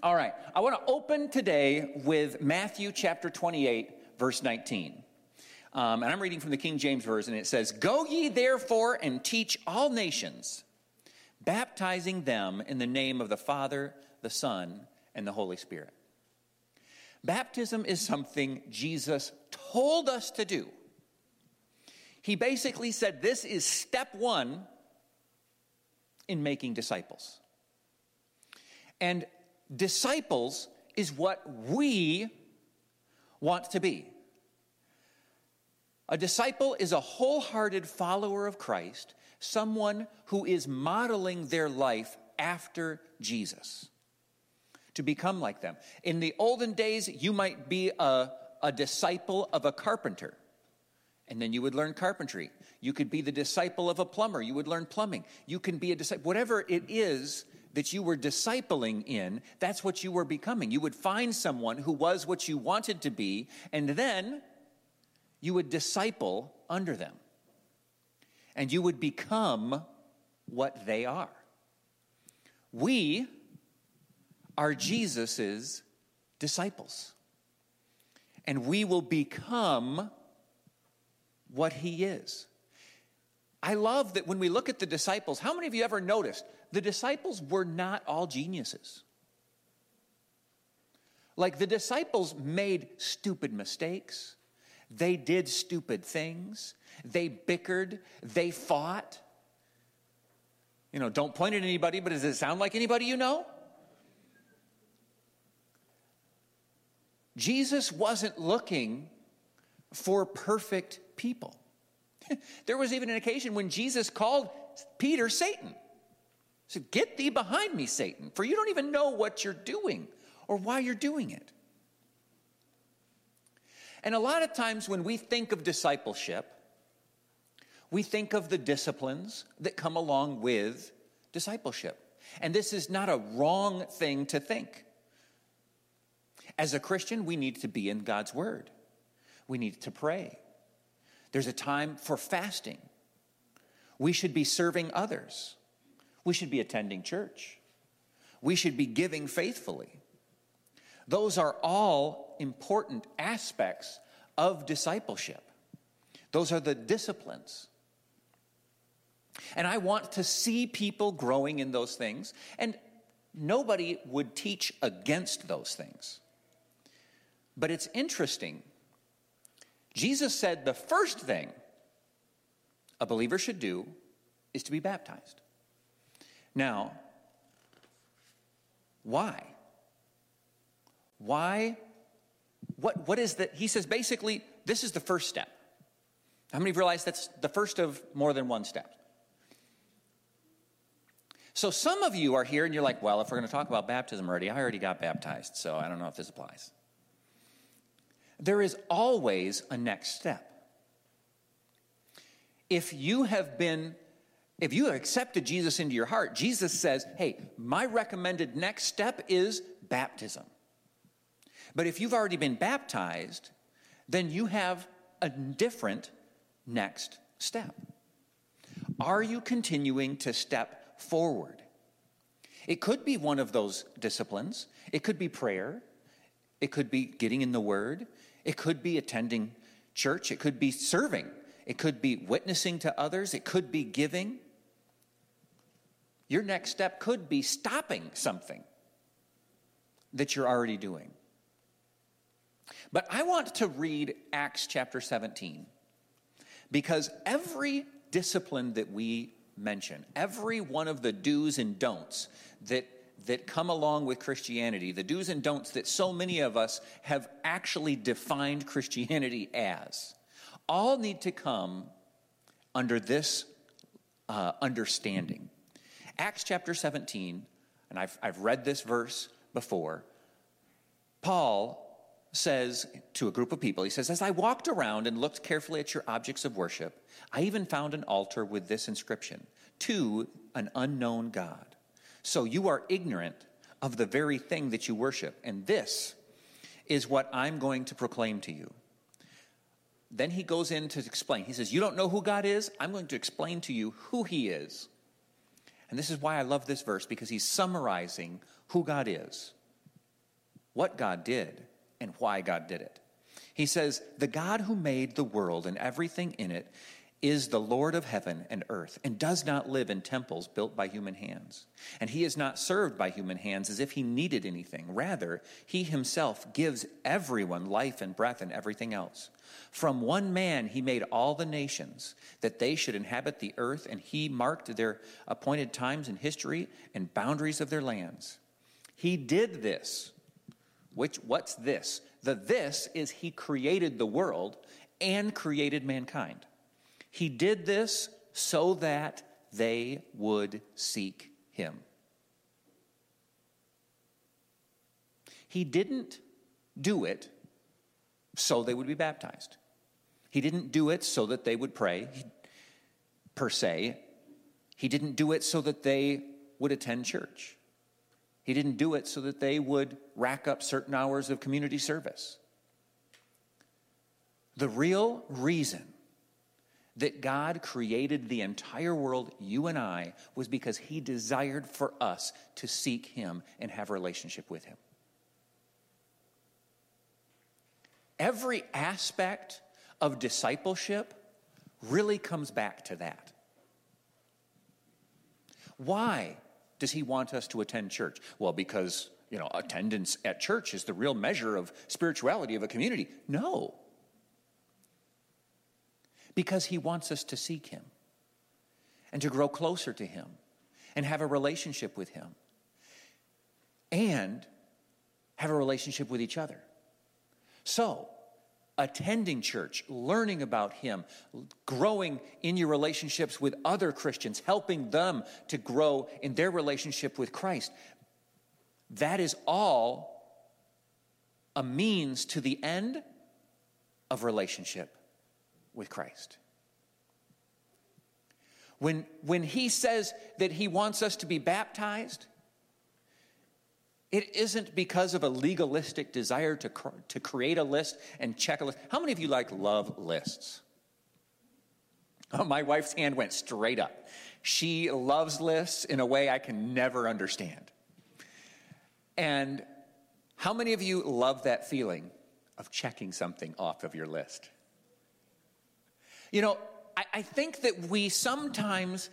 All right, I want to open today with Matthew chapter 28, verse 19. Um, and I'm reading from the King James Version. It says, Go ye therefore and teach all nations, baptizing them in the name of the Father, the Son, and the Holy Spirit. Baptism is something Jesus told us to do. He basically said this is step one in making disciples. And disciples is what we want to be. A disciple is a wholehearted follower of Christ, someone who is modeling their life after Jesus to become like them. In the olden days, you might be a, a disciple of a carpenter, and then you would learn carpentry. You could be the disciple of a plumber, you would learn plumbing. You can be a disciple, whatever it is that you were discipling in, that's what you were becoming. You would find someone who was what you wanted to be, and then you would disciple under them. And you would become what they are. We are Jesus's disciples. And we will become what he is. I love that when we look at the disciples, how many of you ever noticed the disciples were not all geniuses? Like the disciples made stupid mistakes, they did stupid things, they bickered, they fought. You know, don't point at anybody, but does it sound like anybody you know? Jesus wasn't looking for perfect people. there was even an occasion when Jesus called Peter Satan. Said, Get thee behind me, Satan, for you don't even know what you're doing or why you're doing it. And a lot of times when we think of discipleship, we think of the disciplines that come along with discipleship. And this is not a wrong thing to think. As a Christian, we need to be in God's Word. We need to pray. There's a time for fasting. We should be serving others. We should be attending church. We should be giving faithfully. Those are all important aspects of discipleship. Those are the disciplines. And I want to see people growing in those things. And nobody would teach against those things. But it's interesting Jesus said the first thing a believer should do is to be baptized. Now, why? Why? What, what is that? He says basically, this is the first step. How many realize that's the first of more than one step? So some of you are here and you're like, well, if we're going to talk about baptism already, I already got baptized, so I don't know if this applies. There is always a next step. If you have been, if you accepted Jesus into your heart, Jesus says, hey, my recommended next step is baptism. But if you've already been baptized, then you have a different next step. Are you continuing to step forward? It could be one of those disciplines. It could be prayer. It could be getting in the Word. It could be attending church. It could be serving. It could be witnessing to others. It could be giving. Your next step could be stopping something that you're already doing. But I want to read Acts chapter 17 because every discipline that we mention, every one of the do's and don'ts that that come along with Christianity, the do's and don'ts that so many of us have actually defined Christianity as, all need to come under this uh, understanding. Acts chapter 17, and I've, I've read this verse before, Paul says to a group of people, he says, As I walked around and looked carefully at your objects of worship, I even found an altar with this inscription To an unknown God. So you are ignorant of the very thing that you worship. And this is what I'm going to proclaim to you. Then he goes in to explain. He says, You don't know who God is? I'm going to explain to you who he is. And this is why I love this verse, because he's summarizing who God is. what God did and why God did it. He says, The God who made the world and everything in it is the Lord of heaven and earth, and does not live in temples built by human hands. And he is not served by human hands as if he needed anything. Rather, he himself gives everyone life and breath and everything else. From one man he made all the nations, that they should inhabit the earth, and he marked their appointed times in history and boundaries of their lands. He did this. Which, what's this? The this is he created the world and created mankind. He did this so that they would seek him. He didn't do it so they would be baptized. He didn't do it so that they would pray, per se. He didn't do it so that they would attend church. He didn't do it so that they would rack up certain hours of community service. The real reason that God created the entire world, you and I, was because He desired for us to seek Him and have a relationship with Him. Every aspect of discipleship really comes back to that. Why does He want us to attend church? Well, because, you know, attendance at church is the real measure of spirituality of a community. No because He wants us to seek Him and to grow closer to Him and have a relationship with Him and have a relationship with each other. So, attending church, learning about Him, growing in your relationships with other Christians, helping them to grow in their relationship with Christ, that is all a means to the end of relationship with Christ. When, when he says that he wants us to be baptized, it isn't because of a legalistic desire to, to create a list and check a list. How many of you like love lists? Oh, my wife's hand went straight up. She loves lists in a way I can never understand. And how many of you love that feeling of checking something off of your list? You know, I, I think that we sometimes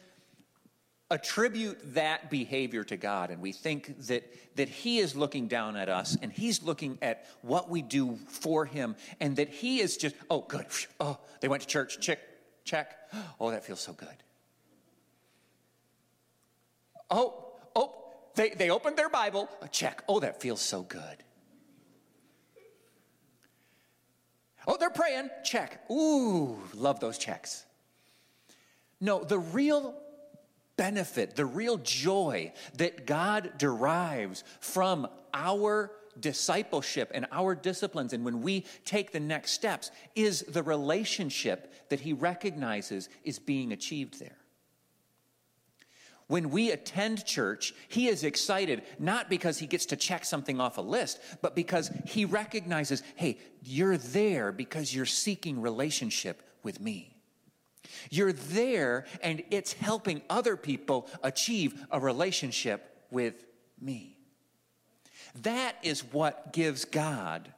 attribute that behavior to God and we think that, that He is looking down at us and He's looking at what we do for Him and that He is just, oh, good. Oh, they went to church. Check, check. Oh, that feels so good. Oh, oh, they, they opened their Bible. Check. Oh, that feels so good. Oh, they're praying. Check. Ooh, love those checks. No, the real benefit, the real joy that God derives from our discipleship and our disciplines, and when we take the next steps, is the relationship that He recognizes is being achieved there. When we attend church, he is excited not because he gets to check something off a list, but because he recognizes, hey, you're there because you're seeking relationship with me. You're there and it's helping other people achieve a relationship with me. That is what gives God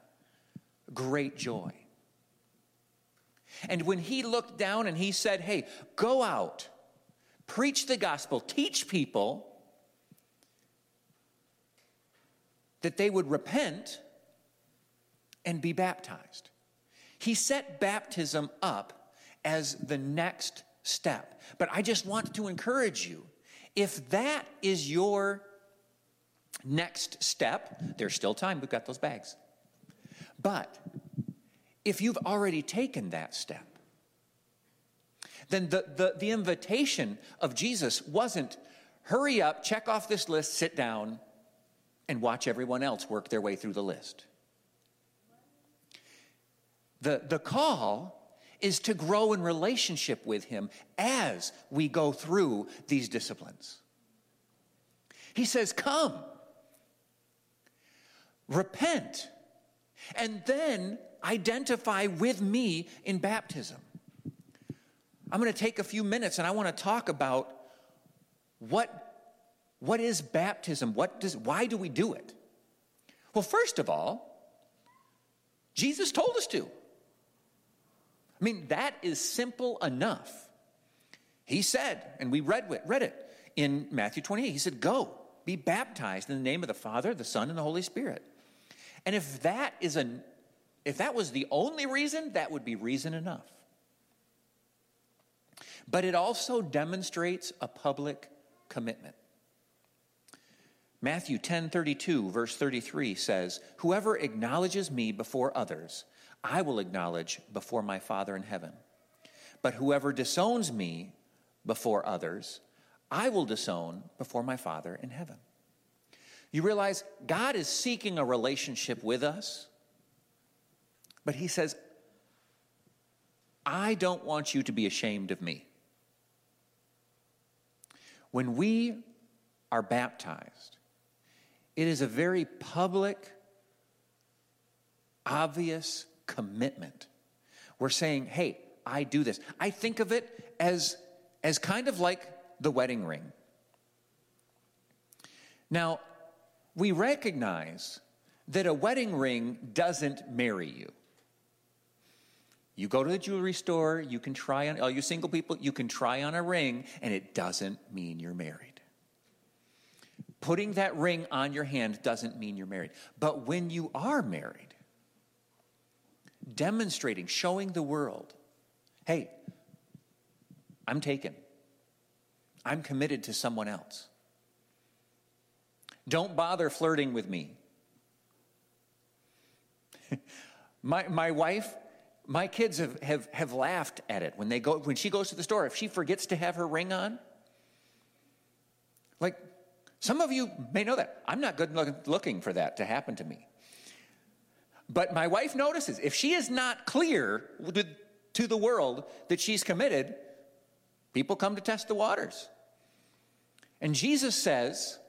great joy. And when he looked down and he said, hey, go out preach the gospel, teach people that they would repent and be baptized. He set baptism up as the next step. But I just want to encourage you if that is your next step, there's still time. We've got those bags. But if you've already taken that step, then the, the, the invitation of Jesus wasn't hurry up, check off this list, sit down, and watch everyone else work their way through the list. The, the call is to grow in relationship with Him as we go through these disciplines. He says, Come, repent, and then identify with me in baptism. I'm going to take a few minutes and I want to talk about what, what is baptism? What does, why do we do it? Well, first of all, Jesus told us to. I mean, that is simple enough. He said, and we read, read it in Matthew 28, he said, Go, be baptized in the name of the Father, the Son, and the Holy Spirit. And if that is an if that was the only reason, that would be reason enough. But it also demonstrates a public commitment. Matthew 10:32 verse 33 says, "Whoever acknowledges me before others, I will acknowledge before my Father in heaven. But whoever disowns me before others, I will disown before my Father in heaven." You realize God is seeking a relationship with us, but He says, I don't want you to be ashamed of me. When we are baptized, it is a very public, obvious commitment. We're saying, hey, I do this. I think of it as, as kind of like the wedding ring. Now, we recognize that a wedding ring doesn't marry you. You go to the jewelry store, you can try on, all you single people, you can try on a ring, and it doesn't mean you're married. Putting that ring on your hand doesn't mean you're married. But when you are married, demonstrating, showing the world, hey, I'm taken. I'm committed to someone else. Don't bother flirting with me. my, my wife, my kids have, have, have laughed at it when they go when she goes to the store. If she forgets to have her ring on, like some of you may know that. I'm not good looking for that to happen to me. But my wife notices if she is not clear to the world that she's committed, people come to test the waters. And Jesus says,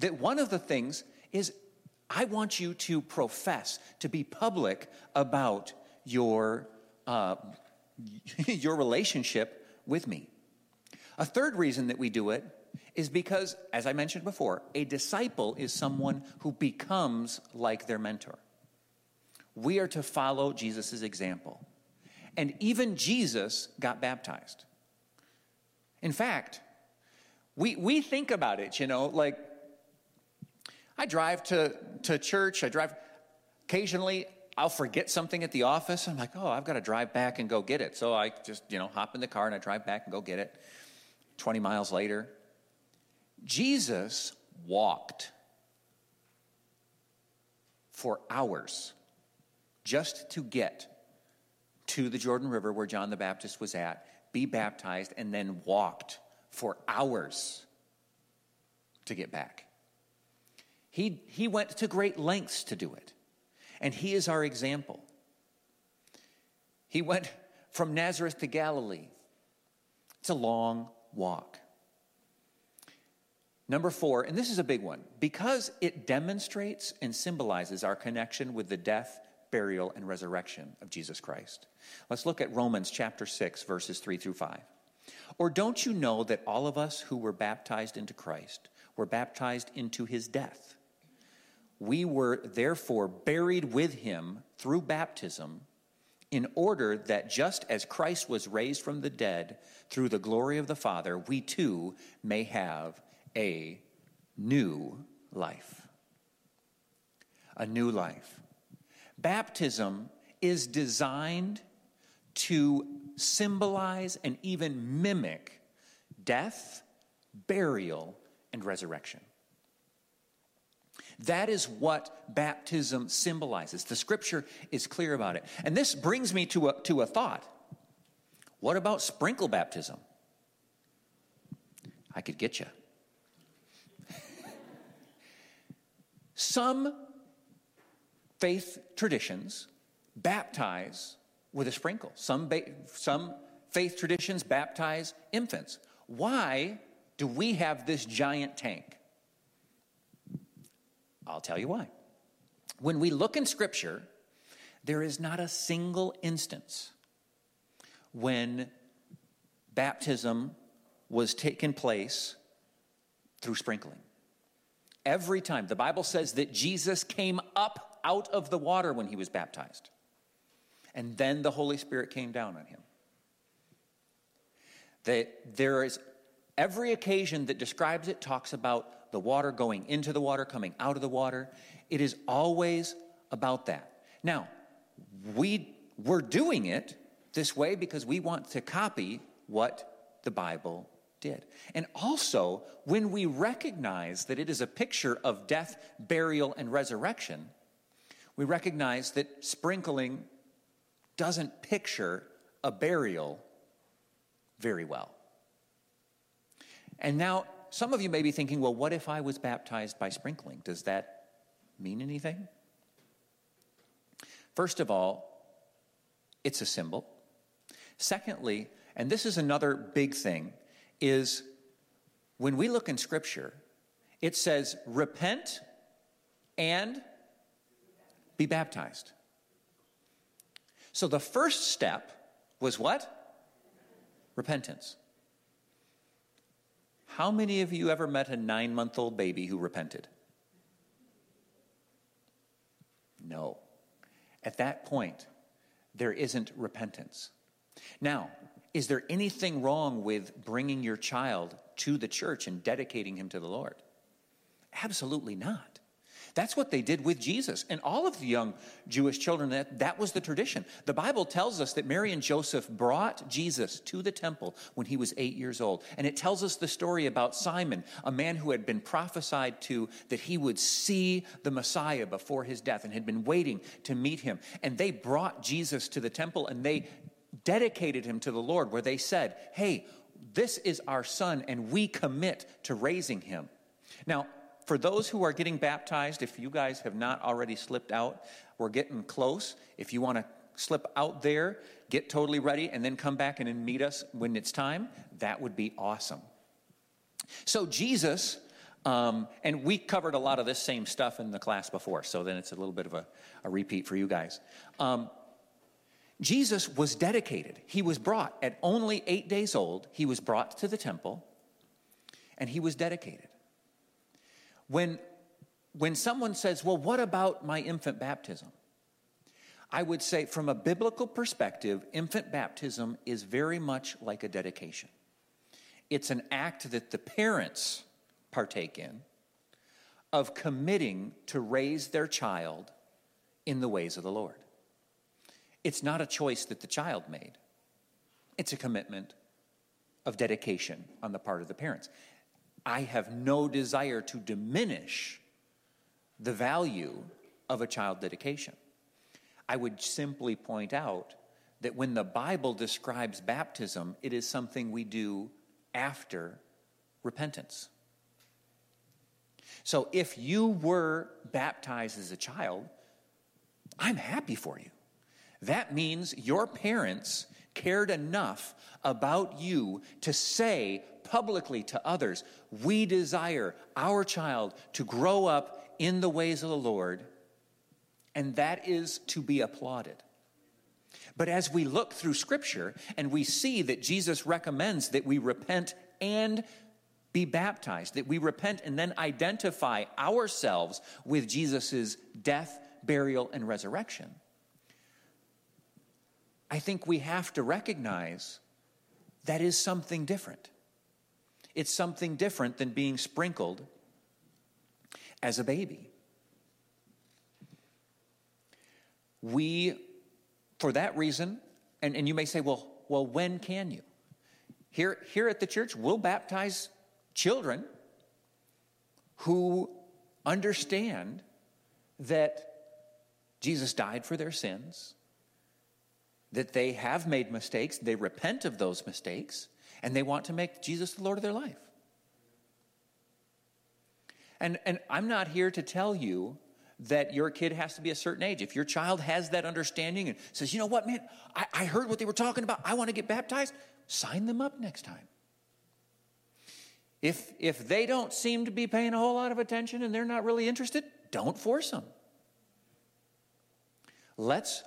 that one of the things is I want you to profess, to be public about your, uh, your relationship with me. A third reason that we do it is because, as I mentioned before, a disciple is someone who becomes like their mentor. We are to follow Jesus' example. And even Jesus got baptized. In fact, we, we think about it, you know, like I drive to, to church, I drive occasionally. I'll forget something at the office. I'm like, oh, I've got to drive back and go get it. So I just, you know, hop in the car and I drive back and go get it. 20 miles later, Jesus walked for hours just to get to the Jordan River where John the Baptist was at, be baptized, and then walked for hours to get back. He, he went to great lengths to do it. And he is our example. He went from Nazareth to Galilee. It's a long walk. Number four, and this is a big one, because it demonstrates and symbolizes our connection with the death, burial, and resurrection of Jesus Christ. Let's look at Romans chapter 6, verses 3 through 5. Or don't you know that all of us who were baptized into Christ were baptized into his death? We were therefore buried with him through baptism, in order that just as Christ was raised from the dead through the glory of the Father, we too may have a new life. A new life. Baptism is designed to symbolize and even mimic death, burial, and resurrection. That is what baptism symbolizes. The scripture is clear about it. And this brings me to a, to a thought. What about sprinkle baptism? I could get you. Some faith traditions baptize with a sprinkle. Some, ba- some faith traditions baptize infants. Why do we have this giant tank? I'll tell you why. When we look in Scripture, there is not a single instance when baptism was taken place through sprinkling. Every time. The Bible says that Jesus came up out of the water when he was baptized. And then the Holy Spirit came down on him. That there is every occasion that describes it talks about the water going into the water, coming out of the water. It is always about that. Now, we, we're doing it this way because we want to copy what the Bible did. And also, when we recognize that it is a picture of death, burial, and resurrection, we recognize that sprinkling doesn't picture a burial very well. And now, some of you may be thinking, well, what if I was baptized by sprinkling? Does that mean anything? First of all, it's a symbol. Secondly, and this is another big thing, is when we look in Scripture, it says, repent and be baptized. So the first step was what? Repentance. How many of you ever met a nine month old baby who repented? No. At that point, there isn't repentance. Now, is there anything wrong with bringing your child to the church and dedicating him to the Lord? Absolutely not. That's what they did with Jesus and all of the young Jewish children. That, that was the tradition. The Bible tells us that Mary and Joseph brought Jesus to the temple when he was eight years old. And it tells us the story about Simon, a man who had been prophesied to that he would see the Messiah before his death and had been waiting to meet him. And they brought Jesus to the temple and they dedicated him to the Lord, where they said, Hey, this is our son, and we commit to raising him. Now, for those who are getting baptized, if you guys have not already slipped out, we're getting close. If you want to slip out there, get totally ready, and then come back and meet us when it's time, that would be awesome. So, Jesus, um, and we covered a lot of this same stuff in the class before, so then it's a little bit of a, a repeat for you guys. Um, Jesus was dedicated. He was brought at only eight days old, he was brought to the temple, and he was dedicated. When, when someone says, Well, what about my infant baptism? I would say, from a biblical perspective, infant baptism is very much like a dedication. It's an act that the parents partake in of committing to raise their child in the ways of the Lord. It's not a choice that the child made, it's a commitment of dedication on the part of the parents. I have no desire to diminish the value of a child dedication. I would simply point out that when the Bible describes baptism, it is something we do after repentance. So if you were baptized as a child, I'm happy for you. That means your parents cared enough about you to say publicly to others, we desire our child to grow up in the ways of the Lord, and that is to be applauded. But as we look through Scripture and we see that Jesus recommends that we repent and be baptized, that we repent and then identify ourselves with Jesus' death, burial, and resurrection, I think we have to recognize that is something different. It's something different than being sprinkled as a baby. We, for that reason, and, and you may say, well, well, when can you? Here, here at the church, we'll baptize children who understand that Jesus died for their sins, that they have made mistakes, they repent of those mistakes, and they want to make Jesus the Lord of their life. And, and I'm not here to tell you that your kid has to be a certain age. If your child has that understanding and says, you know what, man, I, I heard what they were talking about, I want to get baptized, sign them up next time. If, if they don't seem to be paying a whole lot of attention and they're not really interested, don't force them. Let's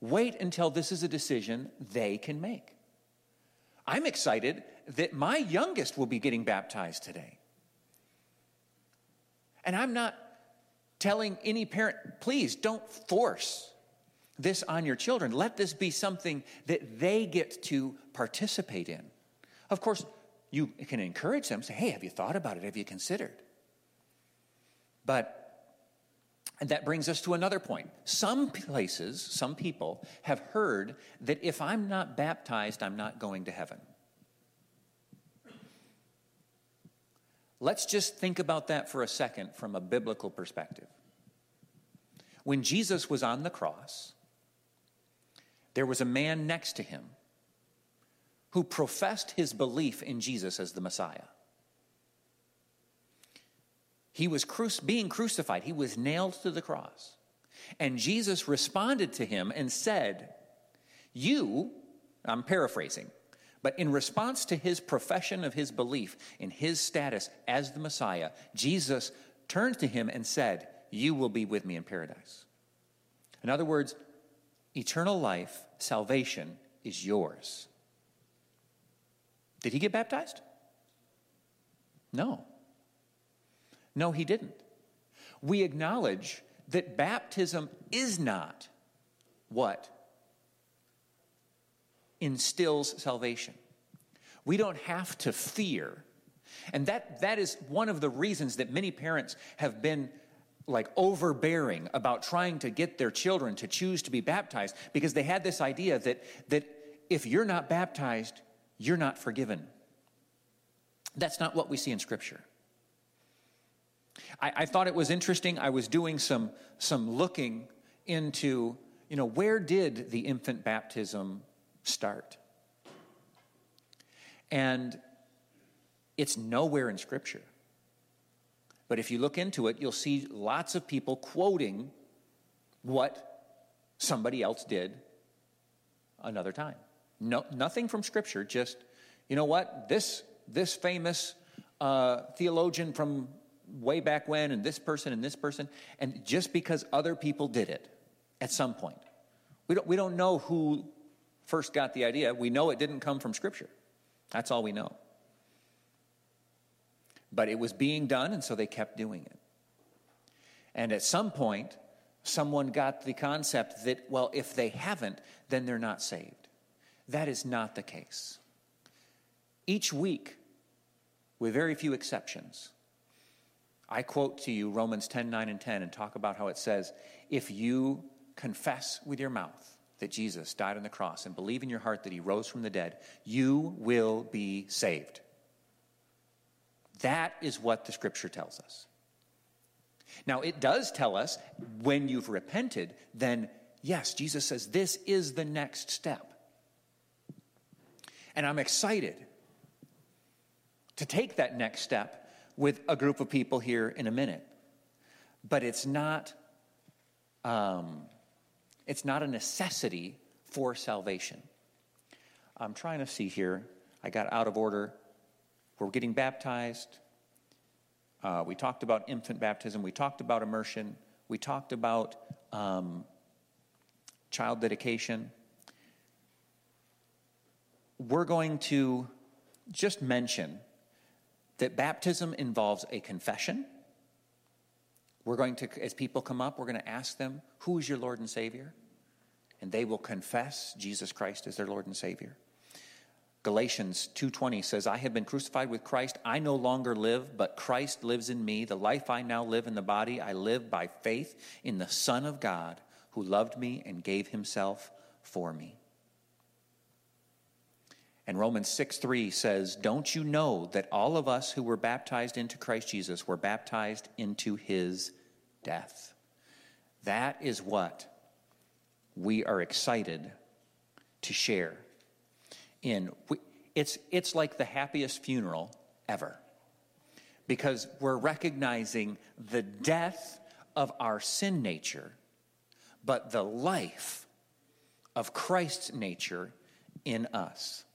wait until this is a decision they can make. I'm excited that my youngest will be getting baptized today. And I'm not telling any parent, please don't force this on your children. Let this be something that they get to participate in. Of course, you can encourage them, say, hey, have you thought about it? Have you considered? But and that brings us to another point. Some places, some people have heard that if I'm not baptized, I'm not going to heaven. Let's just think about that for a second from a biblical perspective. When Jesus was on the cross, there was a man next to him who professed his belief in Jesus as the Messiah. He was cru- being crucified, he was nailed to the cross. And Jesus responded to him and said, You, I'm paraphrasing, but in response to his profession of his belief in his status as the Messiah, Jesus turned to him and said, You will be with me in paradise. In other words, eternal life, salvation is yours. Did he get baptized? No. No, he didn't. We acknowledge that baptism is not what instills salvation. We don't have to fear. And that, that is one of the reasons that many parents have been like overbearing about trying to get their children to choose to be baptized because they had this idea that, that if you're not baptized, you're not forgiven. That's not what we see in Scripture. I, I thought it was interesting. I was doing some, some looking into, you know, where did the infant baptism start? And it's nowhere in Scripture. But if you look into it, you'll see lots of people quoting what somebody else did another time. No, nothing from Scripture, just, you know what, this, this famous uh, theologian from way back when, and this person and this person, and just because other people did it at some point. We don't, we don't know who first got the idea. We know it didn't come from Scripture. That's all we know. But it was being done, and so they kept doing it. And at some point, someone got the concept that, well, if they haven't, then they're not saved. That is not the case. Each week, with very few exceptions, I quote to you Romans 10 9 and 10 and talk about how it says, if you confess with your mouth that Jesus died on the cross and believe in your heart that he rose from the dead, you will be saved. That is what the scripture tells us. Now, it does tell us when you've repented, then yes, Jesus says this is the next step. And I'm excited to take that next step with a group of people here in a minute. But it's not, um, it's not a necessity for salvation. I'm trying to see here. I got out of order we're getting baptized. Uh, we talked about infant baptism. We talked about immersion. We talked about um, child dedication. We're going to just mention that baptism involves a confession. We're going to, as people come up, we're going to ask them, Who is your Lord and Savior? And they will confess Jesus Christ as their Lord and Savior. Galatians 2:20 says, "I have been crucified with Christ. I no longer live, but Christ lives in me. The life I now live in the body, I live by faith in the Son of God, who loved me and gave himself for me." And Romans 6 3 says, Don't you know that all of us who were baptized into Christ Jesus were baptized into his death? That is what we are excited to share in. It's, it's like the happiest funeral ever because we're recognizing the death of our sin nature, but the life of Christ's nature in us.